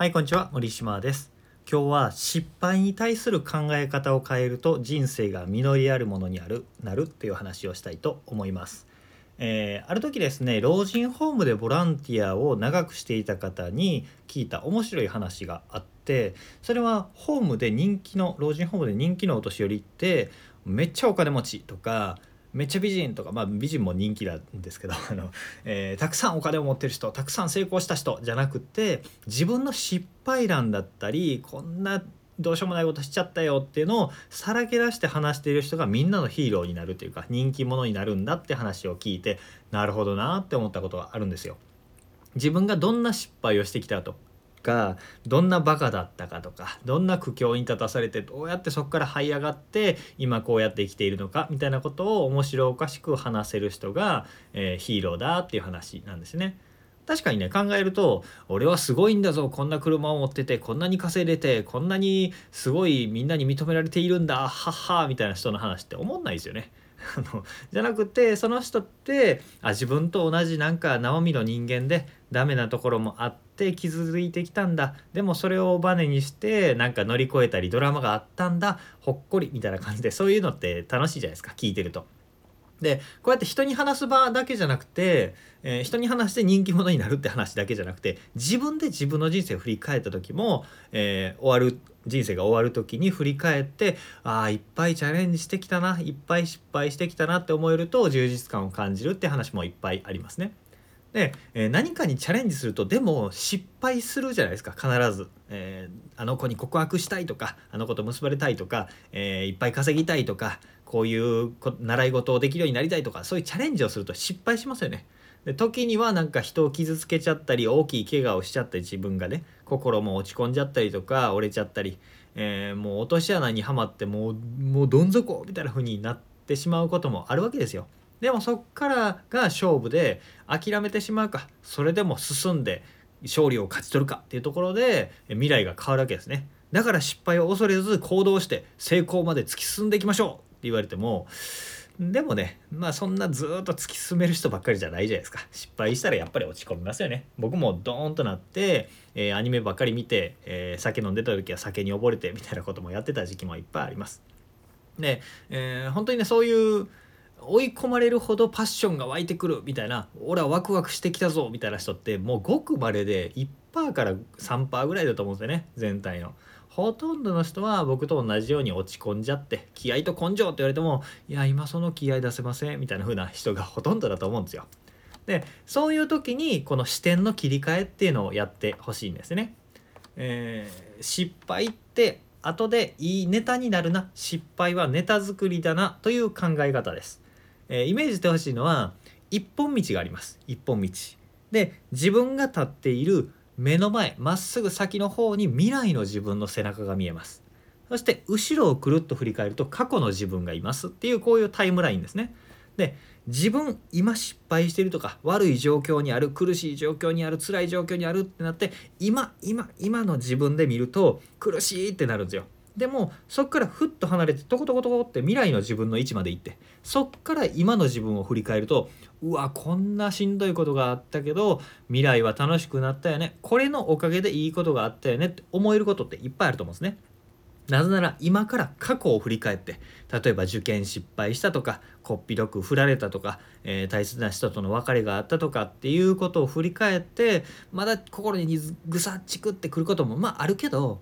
はい、こんにちは。森島です。今日は失敗に対する考え方を変えると人生が実りあるものにあるなるっていう話をしたいと思います。えーある時ですね老人ホームでボランティアを長くしていた方に聞いた面白い話があってそれはホームで人気の老人ホームで人気のお年寄りってめっちゃお金持ちとかめっちゃ美人とかまあ美人も人気なんですけど あの、えーたくさんお金を持ってる人たくさん成功した人じゃなくて自分の失敗談だったりこんなどうしようもないことしちゃったよっていうのをさらけ出して話している人がみんなのヒーローになるというか人気者になるんだって話を聞いてなるほどなって思ったことがあるんですよ。自分がどんな失敗をしてきたとかどんなバカだったかとかどんな苦境に立たされてどうやってそこから這い上がって今こうやって生きているのかみたいなことを面白おかしく話せる人が、えーヒーローだっていう話なんですね。確かにね考えると俺はすごいんだぞこんな車を持っててこんなに稼いでてこんなにすごいみんなに認められているんだはっはみたいな人の話って思んないですよね。あのじゃなくてその人ってあ自分と同じなんか生身の人間でダメなところもあって傷いてきたんだでもそれをバネにしてなんか乗り越えたりドラマがあったんだほっこりみたいな感じでそういうのって楽しいじゃないですか聞いてると。でこうやって人に話す場だけじゃなくて、えー人に話して人気者になるって話だけじゃなくて自分で自分の人生を振り返った時も、えー終わる人生が終わる時に振り返ってああいっぱいチャレンジしてきたないっぱい失敗してきたなって思えると充実感を感じるって話もいっぱいありますね。で、えー何かにチャレンジするとでも失敗するじゃないですか必ず、えーあの子に告白したいとかあの子と結ばれたいとか、えーいっぱい稼ぎたいとかこういう習い事をできるようになりたいとかそういうチャレンジをすると失敗しますよね。で時にはなんか人を傷つけちゃったり大きい怪我をしちゃったり自分がね心も落ち込んじゃったりとか折れちゃったり、えーもう落とし穴にはまってもうもうどん底みたいな風になってしまうこともあるわけですよ。でもそっからが勝負で諦めてしまうかそれでも進んで勝利を勝ち取るかっていうところで未来が変わるわけですね。だから失敗を恐れず行動して成功まで突き進んでいきましょうって言われてもでもねまあそんなずっと突き進める人ばっかりじゃないじゃないですか。失敗したらやっぱり落ち込みますよね。僕もドーンとなって、えーアニメばっかり見て、えー酒飲んでた時は酒に溺れてみたいなこともやってた時期もいっぱいあります。で、えー本当にねそういう追い込まれるほどパッションが湧いてくるみたいな俺はワクワクしてきたぞみたいな人ってもうごくまれで1%から3%ぐらいだと思うんですよね。全体の。ほとんどの人は僕と同じように落ち込んじゃって気合と根性って言われてもいや今その気合出せませんみたいな風な人がほとんどだと思うんですよ。でそういう時にこの視点の切り替えっていうのをやってほしいんですね。えー失敗って後でいいネタになるな失敗はネタ作りだなという考え方です。えーイメージしてほしいのは一本道があります一本道。で自分が立っている目の前まっすぐ先の方に未来の自分の背中が見えます。そして後ろをくるっと振り返ると過去の自分がいますっていうこういうタイムラインですね。で自分今失敗してるとか悪い状況にある苦しい状況にある辛い状況にあるってなって今今今の自分で見ると苦しいってなるんですよ。でもそっからふっと離れてトコトコトコって未来の自分の位置まで行ってそっから今の自分を振り返るとうわこんなしんどいことがあったけど未来は楽しくなったよねこれのおかげでいいことがあったよねって思えることっていっぱいあると思うんですね。なぜなら今から過去を振り返って例えば受験失敗したとかこっぴどく振られたとか、えー大切な人との別れがあったとかっていうことを振り返ってまだ心にぐさっちくってくることもまああるけど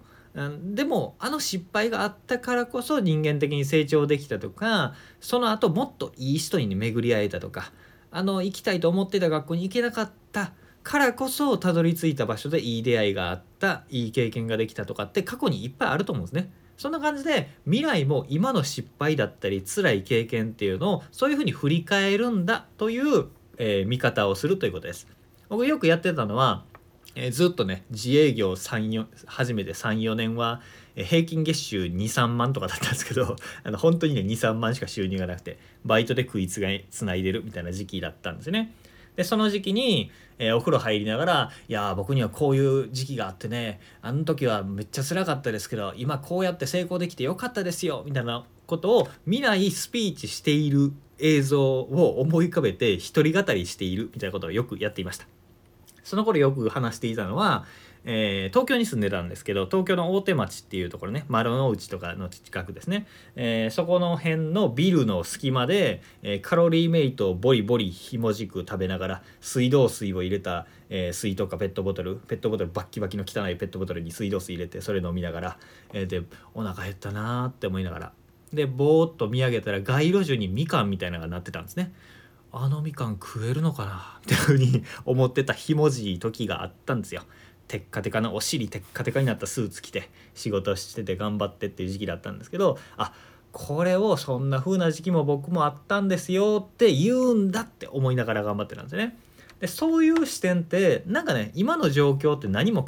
でもあの失敗があったからこそ人間的に成長できたとかその後もっといい人に巡り会えたとかあの行きたいと思ってた学校に行けなかったからこそたどり着いた場所でいい出会いがあったいい経験ができたとかって過去にいっぱいあると思うんですね。そんな感じで未来も今の失敗だったり辛い経験っていうのをそういうふうに振り返るんだという、えー見方をするということです。僕よくやってたのは、えずっとね自営業34初めて34年は平均月収23万とかだったんですけど あの本当にね23万しか収入がなくてバイトで食いつがいつないでるみたいな時期だったんですね。でその時期に、えーお風呂入りながら「いや僕にはこういう時期があってねあの時はめっちゃ辛かったですけど今こうやって成功できてよかったですよ」みたいなことを未来スピーチしている映像を思い浮かべて一人語りしているみたいなことをよくやっていました。その頃よく話していたのはえー、東京に住んでたんですけど東京の大手町っていうところね丸の内とかの近くですね、えー、そこの辺のビルの隙間で、えー、カロリーメイトをボリボリひもじく食べながら水道水を入れた、え水とかペットボトルペットボトルバッキバキの汚いペットボトルに水道水入れてそれ飲みながら、えでお腹減ったなーって思いながらでぼーっと見上げたら街路樹にみかんみたいなのがなってたんですね。あのみかん食えるのかな？っていうふうに思ってたひもじい時があったんですよ。テッカテカのお尻テッカテカになったスーツ着て仕事してて頑張ってっていう時期だったんですけどあこれをそんな風な時期も僕もあったんですよって言うんだって思いながら頑張ってたんですね。でそういう視点ってなんかね今の状況って何も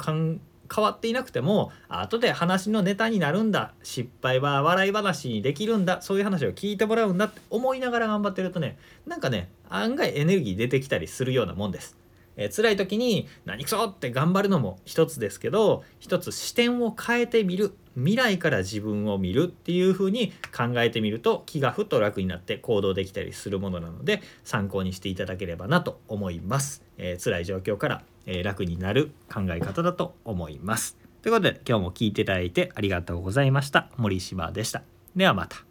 変わっていなくても後で話のネタになるんだ失敗は笑い話にできるんだそういう話を聞いてもらうんだって思いながら頑張ってるとねなんかね案外エネルギー出てきたりするようなもんです。え、辛い時に何くそって頑張るのも一つですけど一つ視点を変えてみる未来から自分を見るっていう風に考えてみると気がふっと楽になって行動できたりするものなので参考にしていただければなと思います。えー、辛い状況から、えー、楽になる考え方だと思います。ということで今日も聞いていただいてありがとうございました。森島でした。ではまた。